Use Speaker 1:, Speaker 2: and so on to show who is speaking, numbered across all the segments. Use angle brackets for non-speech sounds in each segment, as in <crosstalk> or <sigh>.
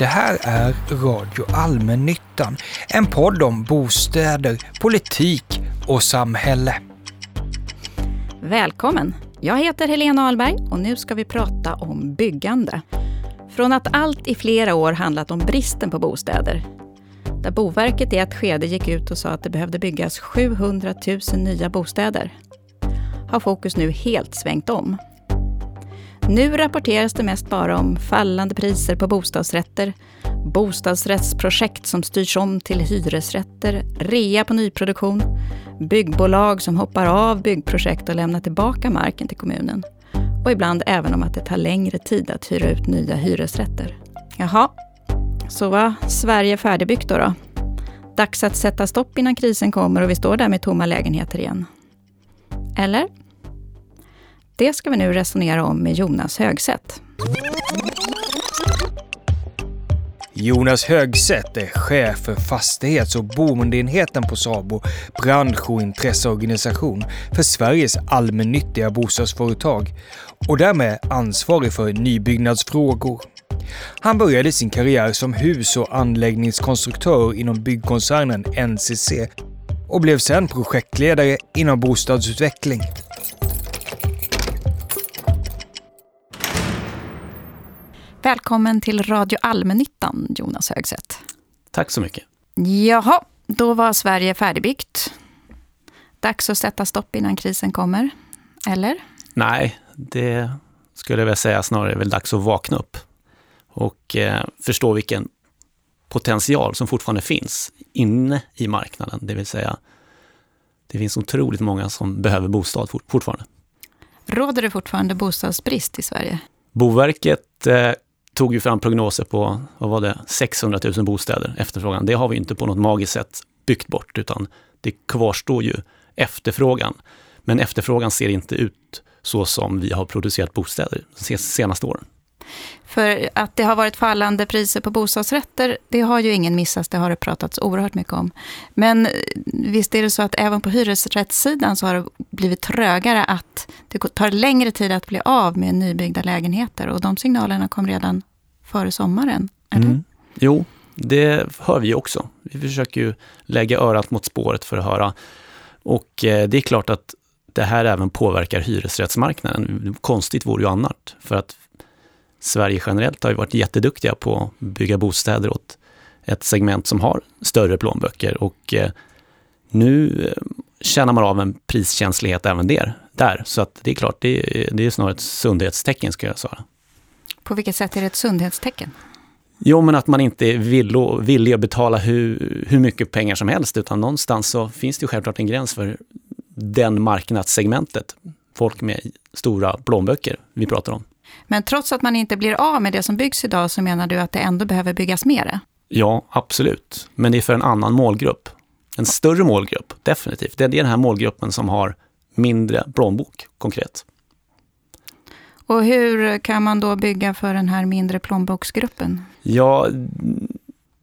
Speaker 1: Det här är Radio Allmännyttan, en podd om bostäder, politik och samhälle.
Speaker 2: Välkommen! Jag heter Helena Ahlberg och nu ska vi prata om byggande. Från att allt i flera år handlat om bristen på bostäder, där Boverket i ett skede gick ut och sa att det behövde byggas 700 000 nya bostäder, har fokus nu helt svängt om. Nu rapporteras det mest bara om fallande priser på bostadsrätter, bostadsrättsprojekt som styrs om till hyresrätter, rea på nyproduktion, byggbolag som hoppar av byggprojekt och lämnar tillbaka marken till kommunen. Och ibland även om att det tar längre tid att hyra ut nya hyresrätter. Jaha, så var Sverige färdigbyggt då, då? Dags att sätta stopp innan krisen kommer och vi står där med tomma lägenheter igen. Eller? Det ska vi nu resonera om med Jonas Högsätt.
Speaker 1: Jonas Högsätt är chef för fastighets och boendeenheten på SABO, bransch och intresseorganisation för Sveriges allmännyttiga bostadsföretag och därmed ansvarig för nybyggnadsfrågor. Han började sin karriär som hus och anläggningskonstruktör inom byggkoncernen NCC och blev sedan projektledare inom bostadsutveckling.
Speaker 2: Välkommen till Radio Allmännyttan, Jonas Högsätt.
Speaker 3: Tack så mycket.
Speaker 2: Jaha, då var Sverige färdigbyggt. Dags att sätta stopp innan krisen kommer, eller?
Speaker 3: Nej, det skulle jag väl säga snarare är väl dags att vakna upp och eh, förstå vilken potential som fortfarande finns inne i marknaden. Det vill säga, det finns otroligt många som behöver bostad fort, fortfarande.
Speaker 2: Råder det fortfarande bostadsbrist i Sverige?
Speaker 3: Boverket eh, tog ju fram prognoser på, vad var det, 600 000 bostäder, efterfrågan. Det har vi inte på något magiskt sätt byggt bort, utan det kvarstår ju efterfrågan. Men efterfrågan ser inte ut så som vi har producerat bostäder de senaste åren.
Speaker 2: För att det har varit fallande priser på bostadsrätter, det har ju ingen missat, det har det pratats oerhört mycket om. Men eh, visst är det så att även på hyresrättssidan så har det blivit trögare att det tar längre tid att bli av med nybyggda lägenheter och de signalerna kom redan före sommaren, eller? Mm.
Speaker 3: Jo, det hör vi också. Vi försöker ju lägga örat mot spåret för att höra. Och eh, det är klart att det här även påverkar hyresrättsmarknaden. Konstigt vore ju annat. för att Sverige generellt har ju varit jätteduktiga på att bygga bostäder åt ett segment som har större plånböcker och eh, nu eh, känner man av en priskänslighet även där. där. Så att det är klart, det, det är snarare ett sundhetstecken ska jag säga.
Speaker 2: På vilket sätt är det ett sundhetstecken?
Speaker 3: Jo, men att man inte är villig att betala hur, hur mycket pengar som helst, utan någonstans så finns det ju självklart en gräns för den marknadssegmentet. Folk med stora plånböcker vi pratar om.
Speaker 2: Men trots att man inte blir av med det som byggs idag så menar du att det ändå behöver byggas mer?
Speaker 3: Ja, absolut. Men det är för en annan målgrupp. En större målgrupp, definitivt. Det är den här målgruppen som har mindre plånbok, konkret.
Speaker 2: Och hur kan man då bygga för den här mindre plånboksgruppen?
Speaker 3: Ja,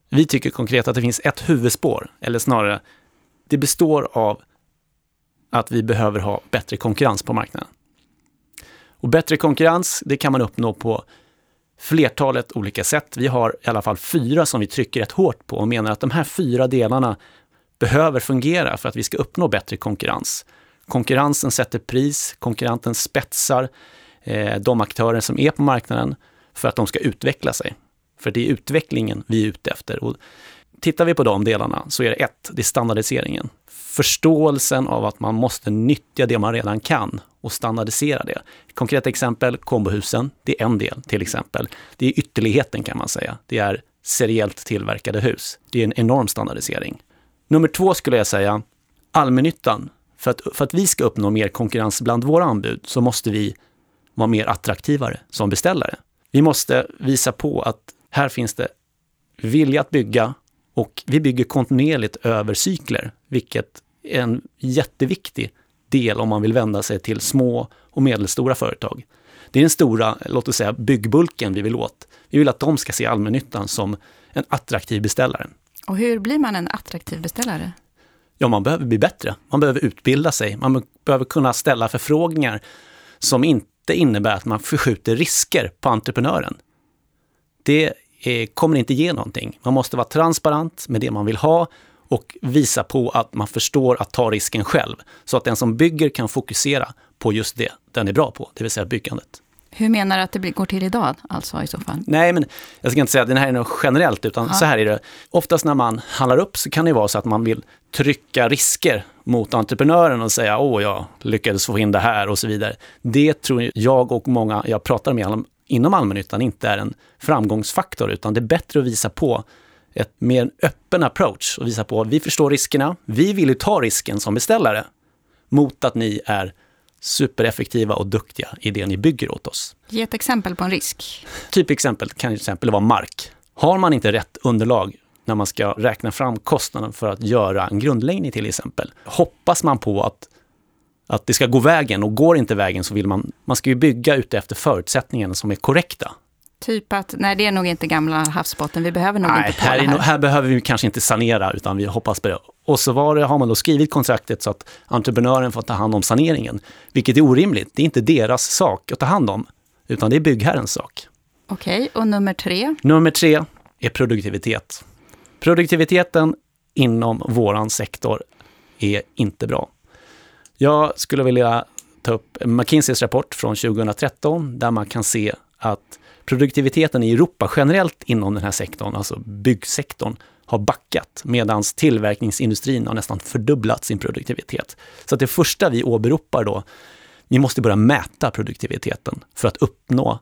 Speaker 3: vi tycker konkret att det finns ett huvudspår, eller snarare, det består av att vi behöver ha bättre konkurrens på marknaden. Och bättre konkurrens, det kan man uppnå på flertalet olika sätt. Vi har i alla fall fyra som vi trycker rätt hårt på och menar att de här fyra delarna behöver fungera för att vi ska uppnå bättre konkurrens. Konkurrensen sätter pris, konkurrenten spetsar Eh, de aktörer som är på marknaden för att de ska utveckla sig. För det är utvecklingen vi är ute efter. Och tittar vi på de delarna så är det ett, det är standardiseringen förståelsen av att man måste nyttja det man redan kan och standardisera det. Konkret exempel, kombohusen, det är en del till exempel. Det är ytterligheten kan man säga. Det är seriellt tillverkade hus. Det är en enorm standardisering. Nummer två skulle jag säga, allmännyttan. För att, för att vi ska uppnå mer konkurrens bland våra anbud så måste vi vara mer attraktivare som beställare. Vi måste visa på att här finns det vilja att bygga och vi bygger kontinuerligt över cykler, vilket en jätteviktig del om man vill vända sig till små och medelstora företag. Det är den stora, låt oss säga, byggbulken vi vill åt. Vi vill att de ska se allmännyttan som en attraktiv beställare.
Speaker 2: Och hur blir man en attraktiv beställare?
Speaker 3: Ja, man behöver bli bättre. Man behöver utbilda sig. Man behöver kunna ställa förfrågningar som inte innebär att man förskjuter risker på entreprenören. Det eh, kommer inte ge någonting. Man måste vara transparent med det man vill ha och visa på att man förstår att ta risken själv. Så att den som bygger kan fokusera på just det den är bra på, det vill säga byggandet.
Speaker 2: Hur menar du att det går till idag alltså i så fall?
Speaker 3: Nej, men jag ska inte säga att det här är något generellt, utan ja. så här är det. Oftast när man handlar upp så kan det vara så att man vill trycka risker mot entreprenören och säga åh, jag lyckades få in det här och så vidare. Det tror jag och många jag pratar med inom allmännyttan inte är en framgångsfaktor, utan det är bättre att visa på ett mer öppen approach och visa på att vi förstår riskerna, vi vill ju ta risken som beställare, mot att ni är supereffektiva och duktiga i det ni bygger åt oss.
Speaker 2: Ge ett exempel på en risk.
Speaker 3: Typ exempel kan till exempel vara mark. Har man inte rätt underlag när man ska räkna fram kostnaden för att göra en grundläggning till exempel, hoppas man på att, att det ska gå vägen och går inte vägen så vill man, man ska ju bygga ute förutsättningarna som är korrekta.
Speaker 2: Typ att, nej det är nog inte gamla havsbotten, vi behöver nog
Speaker 3: nej,
Speaker 2: inte
Speaker 3: här,
Speaker 2: här.
Speaker 3: här behöver vi kanske inte sanera, utan vi hoppas på det. Och så var det, har man då skrivit kontraktet så att entreprenören får ta hand om saneringen, vilket är orimligt. Det är inte deras sak att ta hand om, utan det är byggherrens sak.
Speaker 2: Okej, okay, och nummer tre?
Speaker 3: Nummer tre är produktivitet. Produktiviteten inom våran sektor är inte bra. Jag skulle vilja ta upp McKinseys rapport från 2013, där man kan se att produktiviteten i Europa generellt inom den här sektorn, alltså byggsektorn, har backat medan tillverkningsindustrin har nästan fördubblat sin produktivitet. Så att det första vi åberopar då, vi måste börja mäta produktiviteten för att uppnå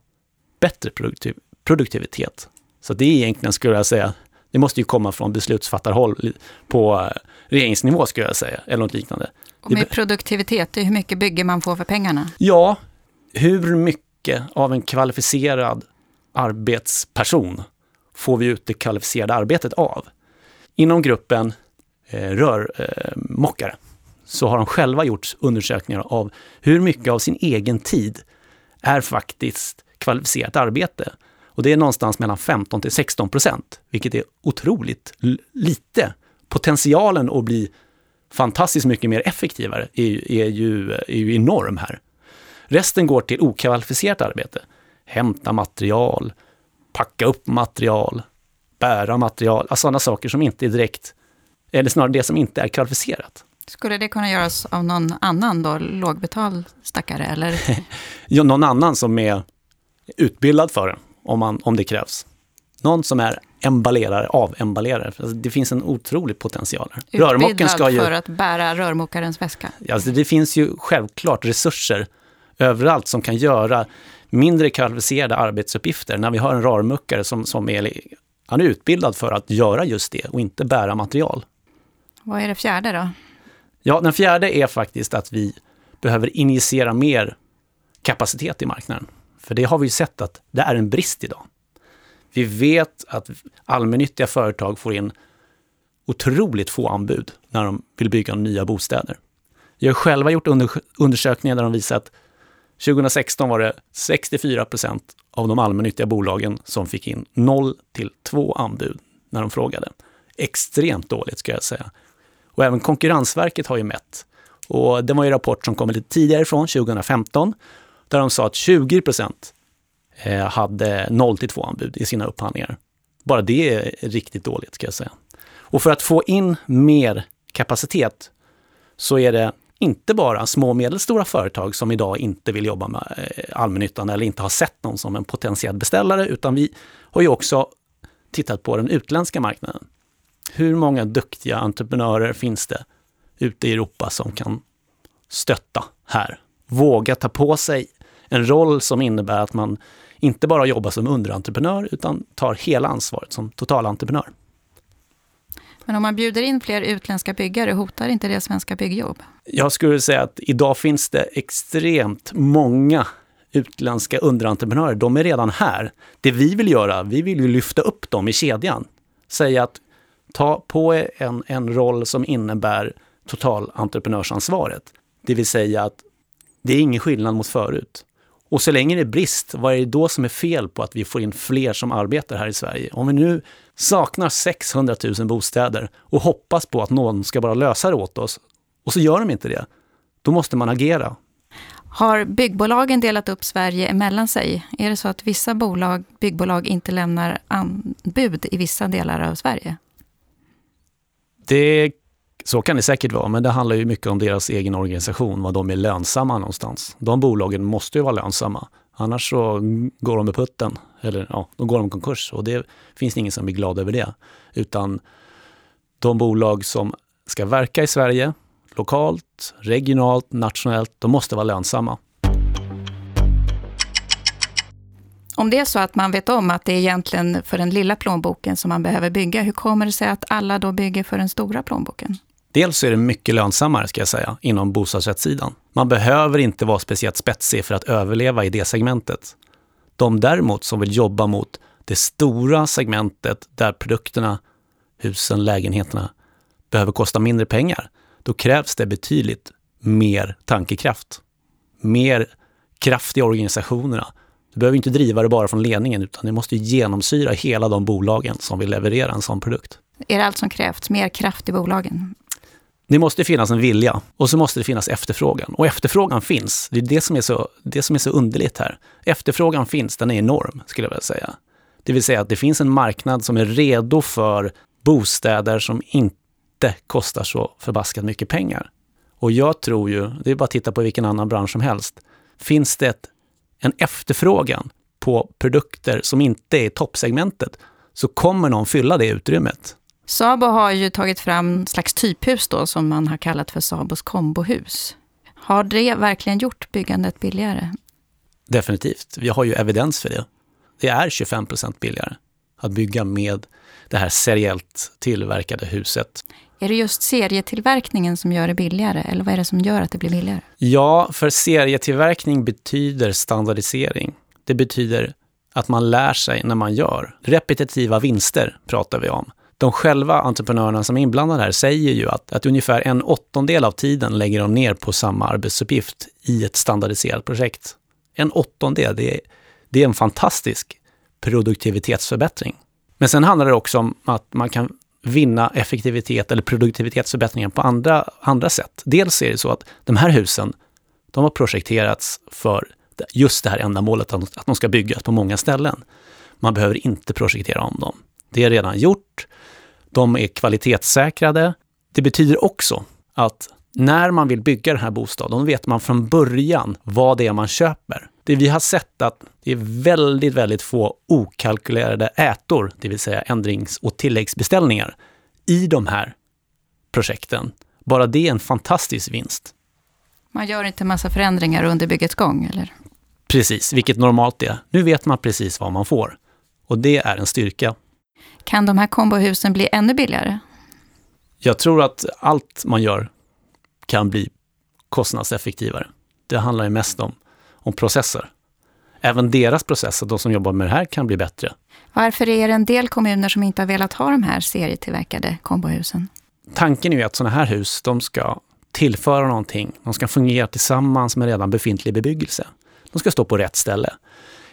Speaker 3: bättre produktiv produktivitet. Så det är egentligen, skulle jag säga, det måste ju komma från beslutsfattarhåll på regeringsnivå, skulle jag säga, eller något liknande.
Speaker 2: Och med produktivitet, hur mycket bygger man får för pengarna?
Speaker 3: Ja, hur mycket av en kvalificerad arbetsperson får vi ut det kvalificerade arbetet av? Inom gruppen eh, rörmokare eh, så har de själva gjort undersökningar av hur mycket av sin egen tid är faktiskt kvalificerat arbete. Och det är någonstans mellan 15 till 16 procent, vilket är otroligt lite. Potentialen att bli fantastiskt mycket mer effektivare är, är, ju, är ju enorm här. Resten går till okvalificerat arbete. Hämta material, packa upp material, bära material, alltså sådana saker som inte är direkt, eller snarare det som inte är kvalificerat.
Speaker 2: Skulle det kunna göras av någon annan då, lågbetald stackare eller? <laughs>
Speaker 3: ja, någon annan som är utbildad för det, om, man, om det krävs. Någon som är emballerare, avemballerare. Alltså, det finns en otrolig potential.
Speaker 2: Utbildad ska ju, för att bära rörmokarens väska?
Speaker 3: Alltså, det finns ju självklart resurser överallt som kan göra mindre kvalificerade arbetsuppgifter. När vi har en rörmokare som, som är han är utbildad för att göra just det och inte bära material.
Speaker 2: Vad är det fjärde då?
Speaker 3: Ja, den fjärde är faktiskt att vi behöver injicera mer kapacitet i marknaden. För det har vi ju sett att det är en brist idag. Vi vet att allmännyttiga företag får in otroligt få anbud när de vill bygga nya bostäder. Jag har själva gjort undersökningar där de visar att 2016 var det 64 procent av de allmännyttiga bolagen som fick in 0 till 2 anbud när de frågade. Extremt dåligt ska jag säga. Och även Konkurrensverket har ju mätt. Och det var en rapport som kom lite tidigare ifrån, 2015, där de sa att 20 procent eh, hade 0 till 2 anbud i sina upphandlingar. Bara det är riktigt dåligt ska jag säga. Och för att få in mer kapacitet så är det inte bara små och medelstora företag som idag inte vill jobba med eh, allmännyttan eller inte har sett någon som en potentiell beställare, utan vi har ju också tittat på den utländska marknaden. Hur många duktiga entreprenörer finns det ute i Europa som kan stötta här? Våga ta på sig en roll som innebär att man inte bara jobbar som underentreprenör utan tar hela ansvaret som totalentreprenör.
Speaker 2: Men om man bjuder in fler utländska byggare, hotar inte det svenska byggjobb?
Speaker 3: Jag skulle säga att idag finns det extremt många utländska underentreprenörer. De är redan här. Det vi vill göra, vi vill ju lyfta upp dem i kedjan. Säga att ta på er en, en roll som innebär totalentreprenörsansvaret. Det vill säga att det är ingen skillnad mot förut. Och så länge det är brist, vad är det då som är fel på att vi får in fler som arbetar här i Sverige? Om vi nu saknar 600 000 bostäder och hoppas på att någon ska bara lösa det åt oss och så gör de inte det, då måste man agera.
Speaker 2: Har byggbolagen delat upp Sverige emellan sig? Är det så att vissa bolag, byggbolag inte lämnar anbud i vissa delar av Sverige?
Speaker 3: Det, så kan det säkert vara, men det handlar ju mycket om deras egen organisation, vad de är lönsamma någonstans. De bolagen måste ju vara lönsamma, annars så går de med putten, eller ja, då går de i konkurs och det finns ingen som blir glad över det. Utan de bolag som ska verka i Sverige, lokalt, regionalt, nationellt, de måste vara lönsamma.
Speaker 2: Om det är så att man vet om att det är egentligen för den lilla plånboken som man behöver bygga, hur kommer det sig att alla då bygger för den stora plånboken?
Speaker 3: Dels är det mycket lönsammare, ska jag säga, inom bostadsrättssidan. Man behöver inte vara speciellt spetsig för att överleva i det segmentet. De däremot som vill jobba mot det stora segmentet där produkterna, husen, lägenheterna behöver kosta mindre pengar, då krävs det betydligt mer tankekraft. Mer kraft i organisationerna. Du behöver inte driva det bara från ledningen, utan det måste genomsyra hela de bolagen som vill leverera en sån produkt.
Speaker 2: Är det allt som krävs? Mer kraft i bolagen?
Speaker 3: Det måste finnas en vilja och så måste det finnas efterfrågan. Och efterfrågan finns. Det är det som är så, det som är så underligt här. Efterfrågan finns, den är enorm, skulle jag vilja säga. Det vill säga att det finns en marknad som är redo för bostäder som inte kostar så förbaskat mycket pengar. Och jag tror ju, det är bara att titta på vilken annan bransch som helst, finns det ett, en efterfrågan på produkter som inte är toppsegmentet, så kommer någon fylla det utrymmet.
Speaker 2: Sabo har ju tagit fram slags typhus då, som man har kallat för Sabos kombohus. Har det verkligen gjort byggandet billigare?
Speaker 3: Definitivt. Vi har ju evidens för det. Det är 25 procent billigare att bygga med det här seriellt tillverkade huset.
Speaker 2: Är det just serietillverkningen som gör det billigare eller vad är det som gör att det blir billigare?
Speaker 3: Ja, för serietillverkning betyder standardisering. Det betyder att man lär sig när man gör. Repetitiva vinster pratar vi om. De själva entreprenörerna som är inblandade här säger ju att, att ungefär en åttondel av tiden lägger de ner på samma arbetsuppgift i ett standardiserat projekt. En åttondel, det är, det är en fantastisk produktivitetsförbättring. Men sen handlar det också om att man kan vinna effektivitet eller produktivitetsförbättringar på andra, andra sätt. Dels är det så att de här husen, de har projekterats för just det här ändamålet, att de ska byggas på många ställen. Man behöver inte projektera om dem. Det är redan gjort. De är kvalitetssäkrade. Det betyder också att när man vill bygga den här bostaden, vet man från början vad det är man köper. Det vi har sett att det är väldigt, väldigt få okalkylerade ätor, det vill säga ändrings och tilläggsbeställningar, i de här projekten. Bara det är en fantastisk vinst.
Speaker 2: Man gör inte massa förändringar under byggets gång, eller?
Speaker 3: Precis, vilket normalt är. Nu vet man precis vad man får. Och det är en styrka.
Speaker 2: Kan de här kombohusen bli ännu billigare?
Speaker 3: Jag tror att allt man gör kan bli kostnadseffektivare. Det handlar ju mest om, om processer. Även deras processer, de som jobbar med det här, kan bli bättre.
Speaker 2: Varför är det en del kommuner som inte har velat ha de här serietillverkade kombohusen?
Speaker 3: Tanken är ju att sådana här hus, de ska tillföra någonting. De ska fungera tillsammans med redan befintlig bebyggelse. De ska stå på rätt ställe.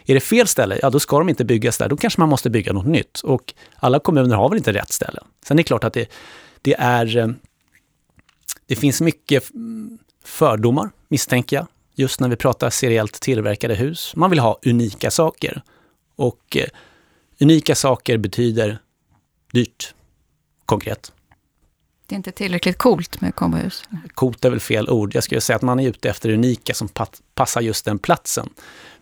Speaker 3: Är det fel ställe, ja då ska de inte byggas där. Då kanske man måste bygga något nytt. Och alla kommuner har väl inte rätt ställe. Sen är det klart att det, det är eh, det finns mycket fördomar, misstänker jag, just när vi pratar seriellt tillverkade hus. Man vill ha unika saker. Och eh, unika saker betyder dyrt, konkret.
Speaker 2: Det är inte tillräckligt coolt med kombohus?
Speaker 3: Coolt är väl fel ord. Jag skulle säga att man är ute efter unika som passar just den platsen.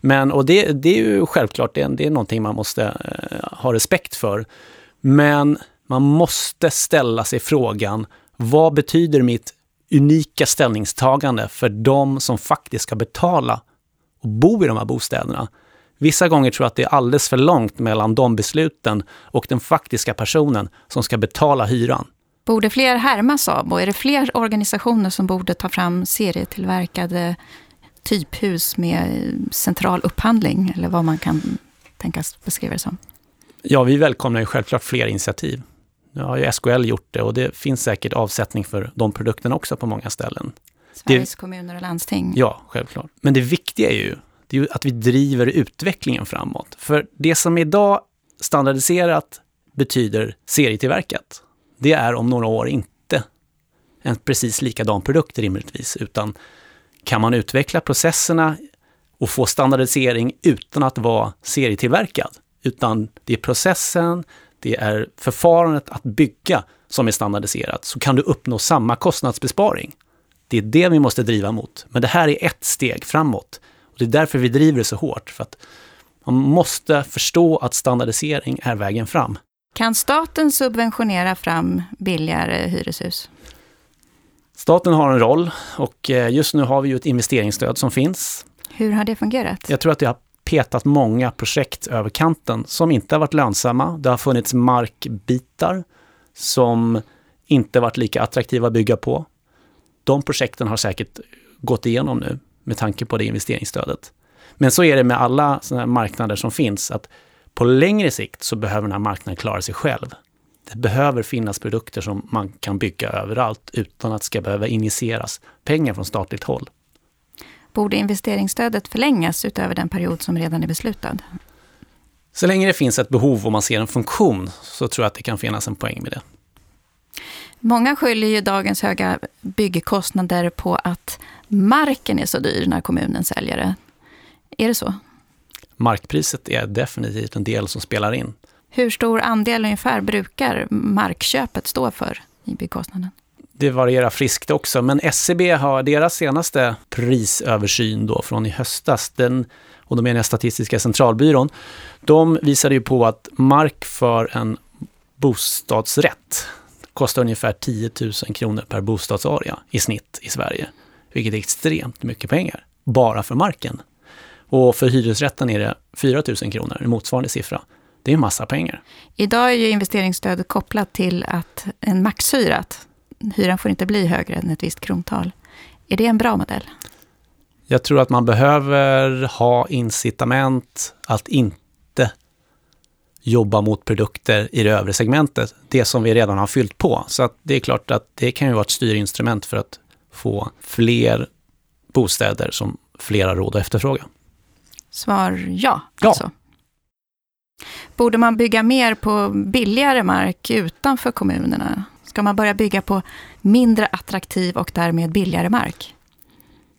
Speaker 3: Men, och det, det är ju självklart, det är, det är någonting man måste eh, ha respekt för. Men man måste ställa sig frågan, vad betyder mitt unika ställningstagande för de som faktiskt ska betala och bo i de här bostäderna? Vissa gånger tror jag att det är alldeles för långt mellan de besluten och den faktiska personen som ska betala hyran.
Speaker 2: Borde fler härma Sabo? Är det fler organisationer som borde ta fram serietillverkade typhus med central upphandling? Eller vad man kan tänkas beskriva det som?
Speaker 3: Ja, vi välkomnar ju självklart fler initiativ. Nu har ju SKL gjort det och det finns säkert avsättning för de produkterna också på många ställen.
Speaker 2: Sveriges det, kommuner och landsting.
Speaker 3: Ja, självklart. Men det viktiga är ju, det är ju att vi driver utvecklingen framåt. För det som idag standardiserat betyder serietillverkat, det är om några år inte en precis likadan produkt rimligtvis, utan kan man utveckla processerna och få standardisering utan att vara serietillverkad. Utan det är processen, det är förfarandet att bygga som är standardiserat, så kan du uppnå samma kostnadsbesparing. Det är det vi måste driva mot. Men det här är ett steg framåt. Och det är därför vi driver det så hårt. För att man måste förstå att standardisering är vägen fram.
Speaker 2: Kan staten subventionera fram billigare hyreshus?
Speaker 3: Staten har en roll och eh, just nu har vi ju ett investeringsstöd som finns.
Speaker 2: Hur har det fungerat?
Speaker 3: Jag tror att det har petat många projekt över kanten som inte har varit lönsamma. Det har funnits markbitar som inte varit lika attraktiva att bygga på. De projekten har säkert gått igenom nu med tanke på det investeringsstödet. Men så är det med alla sådana marknader som finns, att på längre sikt så behöver den här marknaden klara sig själv. Det behöver finnas produkter som man kan bygga överallt utan att det ska behöva injiceras pengar från statligt håll.
Speaker 2: Borde investeringsstödet förlängas utöver den period som redan är beslutad?
Speaker 3: Så länge det finns ett behov och man ser en funktion så tror jag att det kan finnas en poäng med det.
Speaker 2: Många skyller ju dagens höga byggkostnader på att marken är så dyr när kommunen säljer det. Är det så?
Speaker 3: Markpriset är definitivt en del som spelar in.
Speaker 2: Hur stor andel ungefär brukar markköpet stå för i byggkostnaden?
Speaker 3: Det varierar friskt också, men SCB har deras senaste prisöversyn då från i höstas, den, och då menar jag Statistiska centralbyrån, de visade ju på att mark för en bostadsrätt kostar ungefär 10 000 kronor per bostadsarea i snitt i Sverige, vilket är extremt mycket pengar bara för marken. Och för hyresrätten är det 4 000 kronor, en motsvarande siffra. Det är en massa pengar.
Speaker 2: Idag är ju investeringsstödet kopplat till att en maxhyra, att hyran får inte bli högre än ett visst krontal. Är det en bra modell?
Speaker 3: Jag tror att man behöver ha incitament att inte jobba mot produkter i det övre segmentet, det som vi redan har fyllt på. Så det är klart att det kan ju vara ett styrinstrument för att få fler bostäder som flera råd att efterfråga.
Speaker 2: Svar ja, alltså. Ja. Borde man bygga mer på billigare mark utanför kommunerna? Ska man börja bygga på mindre attraktiv och därmed billigare mark?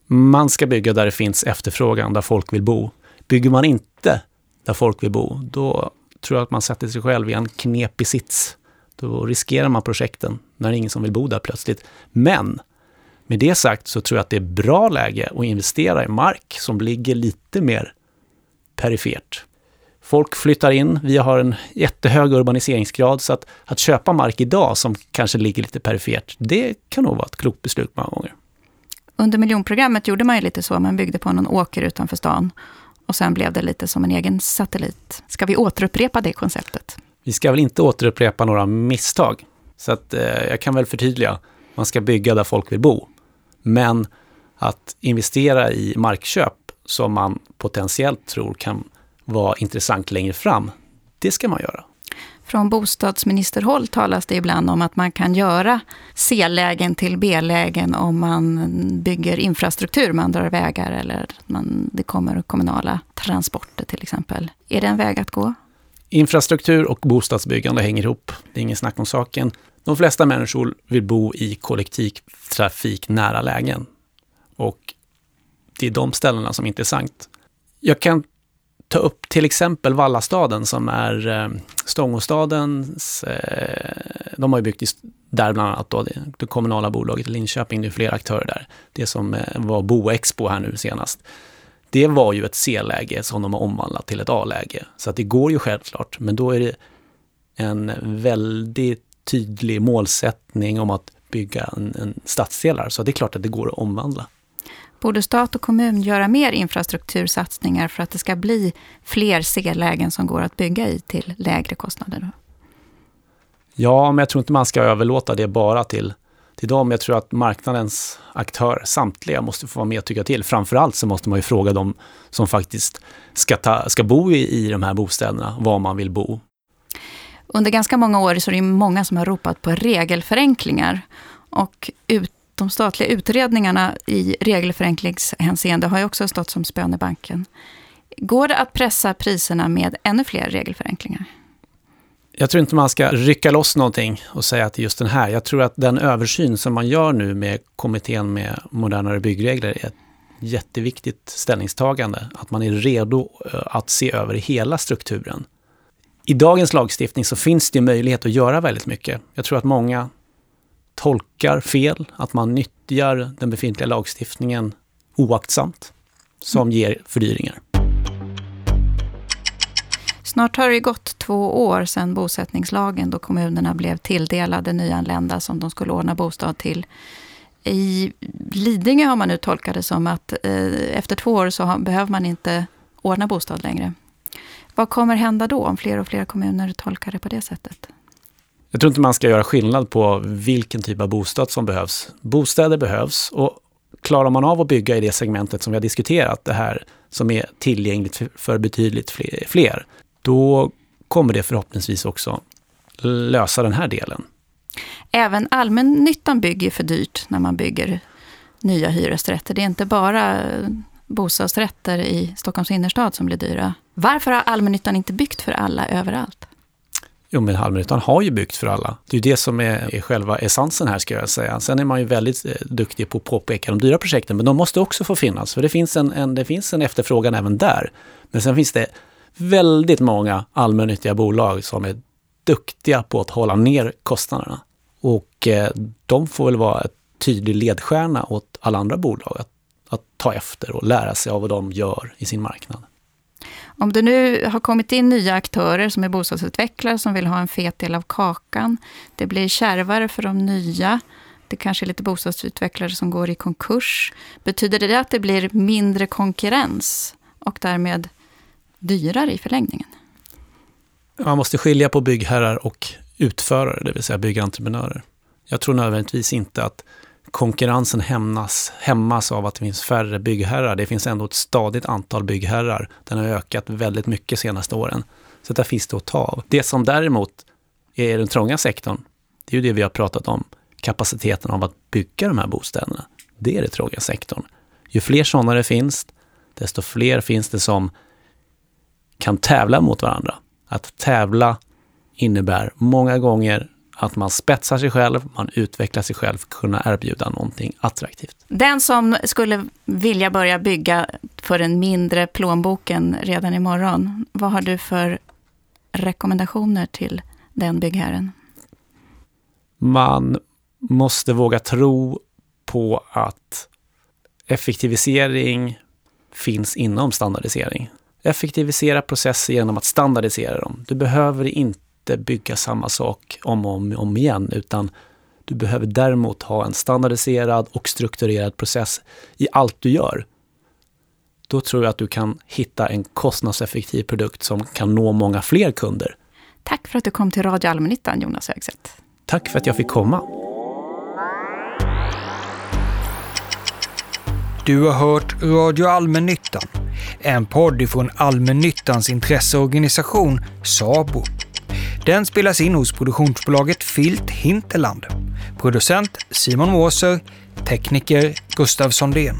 Speaker 3: Man ska bygga där det finns efterfrågan, där folk vill bo. Bygger man inte där folk vill bo, då tror jag att man sätter sig själv i en knepig sits. Då riskerar man projekten när det är ingen som vill bo där plötsligt. Men med det sagt så tror jag att det är bra läge att investera i mark som ligger lite mer perifert. Folk flyttar in, vi har en jättehög urbaniseringsgrad, så att, att köpa mark idag som kanske ligger lite perifert, det kan nog vara ett klokt beslut många gånger.
Speaker 2: Under miljonprogrammet gjorde man ju lite så, man byggde på någon åker utanför stan. Och sen blev det lite som en egen satellit. Ska vi återupprepa det konceptet?
Speaker 3: Vi ska väl inte återupprepa några misstag. Så att, eh, jag kan väl förtydliga. Man ska bygga där folk vill bo. Men att investera i markköp som man potentiellt tror kan vara intressant längre fram, det ska man göra.
Speaker 2: Från bostadsministerhåll talas det ibland om att man kan göra C-lägen till B-lägen om man bygger infrastruktur, man drar vägar eller man, det kommer kommunala transporter till exempel. Är det en väg att gå?
Speaker 3: Infrastruktur och bostadsbyggande hänger ihop. Det är ingen snack om saken. De flesta människor vill bo i kollektivtrafiknära lägen. Och det är de ställena som är intressant. Jag kan ta upp till exempel Vallastaden som är eh, Stångåstadens, eh, de har ju byggt där bland annat då, det, det kommunala bolaget i Linköping, det är flera aktörer där. Det som eh, var Boexpo här nu senast. Det var ju ett C-läge som de har omvandlat till ett A-läge. Så att det går ju självklart, men då är det en väldigt tydlig målsättning om att bygga en, en stadsdelar. Så det är klart att det går att omvandla.
Speaker 2: Borde stat och kommun göra mer infrastruktursatsningar för att det ska bli fler C-lägen som går att bygga i till lägre kostnader?
Speaker 3: Ja, men jag tror inte man ska överlåta det bara till, till dem. Jag tror att marknadens aktörer, samtliga, måste få vara med och tycka till. Framförallt så måste man ju fråga dem som faktiskt ska, ta, ska bo i, i de här bostäderna, var man vill bo.
Speaker 2: Under ganska många år så är det många som har ropat på regelförenklingar. Och ut de statliga utredningarna i regelförenklingshänseende har ju också stått som spön i banken. Går det att pressa priserna med ännu fler regelförenklingar?
Speaker 3: Jag tror inte man ska rycka loss någonting och säga att det är just den här. Jag tror att den översyn som man gör nu med kommittén med modernare byggregler är ett jätteviktigt ställningstagande. Att man är redo eh, att se över hela strukturen. I dagens lagstiftning så finns det möjlighet att göra väldigt mycket. Jag tror att många tolkar fel, att man nyttjar den befintliga lagstiftningen oaktsamt, som ger fördyringar.
Speaker 2: Snart har det gått två år sedan bosättningslagen då kommunerna blev tilldelade nyanlända som de skulle ordna bostad till. I Lidingö har man nu tolkat det som att eh, efter två år så har, behöver man inte ordna bostad längre. Vad kommer hända då om fler och fler kommuner tolkar det på det sättet?
Speaker 3: Jag tror inte man ska göra skillnad på vilken typ av bostad som behövs. Bostäder behövs och klarar man av att bygga i det segmentet som vi har diskuterat, det här som är tillgängligt för betydligt fler, då kommer det förhoppningsvis också lösa den här delen.
Speaker 2: Även allmännyttan bygger för dyrt när man bygger nya hyresrätter. Det är inte bara bostadsrätter i Stockholms innerstad som blir dyra. Varför har allmännyttan inte byggt för alla överallt?
Speaker 3: Jo, men allmännyttan har ju byggt för alla. Det är ju det som är, är själva essensen här, ska jag säga. Sen är man ju väldigt eh, duktig på att påpeka de dyra projekten, men de måste också få finnas, för det finns en, en, det finns en efterfrågan även där. Men sen finns det väldigt många allmännyttiga bolag som är duktiga på att hålla ner kostnaderna. Och eh, de får väl vara ett tydlig ledstjärna åt alla andra bolag att, att ta efter och lära sig av vad de gör i sin marknad.
Speaker 2: Om det nu har kommit in nya aktörer som är bostadsutvecklare som vill ha en fet del av kakan. Det blir kärvare för de nya. Det kanske är lite bostadsutvecklare som går i konkurs. Betyder det att det blir mindre konkurrens och därmed dyrare i förlängningen?
Speaker 3: Man måste skilja på byggherrar och utförare, det vill säga byggentreprenörer. Jag tror nödvändigtvis inte att konkurrensen hämmas, hämmas av att det finns färre byggherrar. Det finns ändå ett stadigt antal byggherrar. Den har ökat väldigt mycket de senaste åren. Så där finns det att ta av. Det som däremot är den trånga sektorn, det är ju det vi har pratat om, kapaciteten av att bygga de här bostäderna. Det är den trånga sektorn. Ju fler sådana det finns, desto fler finns det som kan tävla mot varandra. Att tävla innebär många gånger att man spetsar sig själv, man utvecklar sig själv kunna erbjuda någonting attraktivt.
Speaker 2: Den som skulle vilja börja bygga för en mindre plånboken redan imorgon, vad har du för rekommendationer till den byggherren?
Speaker 3: Man måste våga tro på att effektivisering finns inom standardisering. Effektivisera processer genom att standardisera dem. Du behöver inte inte bygga samma sak om och om, om igen, utan du behöver däremot ha en standardiserad och strukturerad process i allt du gör. Då tror jag att du kan hitta en kostnadseffektiv produkt som kan nå många fler kunder.
Speaker 2: Tack för att du kom till Radio Allmännyttan, Jonas Högstedt.
Speaker 3: Tack för att jag fick komma.
Speaker 1: Du har hört Radio Allmännyttan, en podd ifrån Allmännyttans intresseorganisation SABO. Den spelas in hos produktionsbolaget Filt Hinterland. Producent Simon Måser, tekniker Gustav Sondén.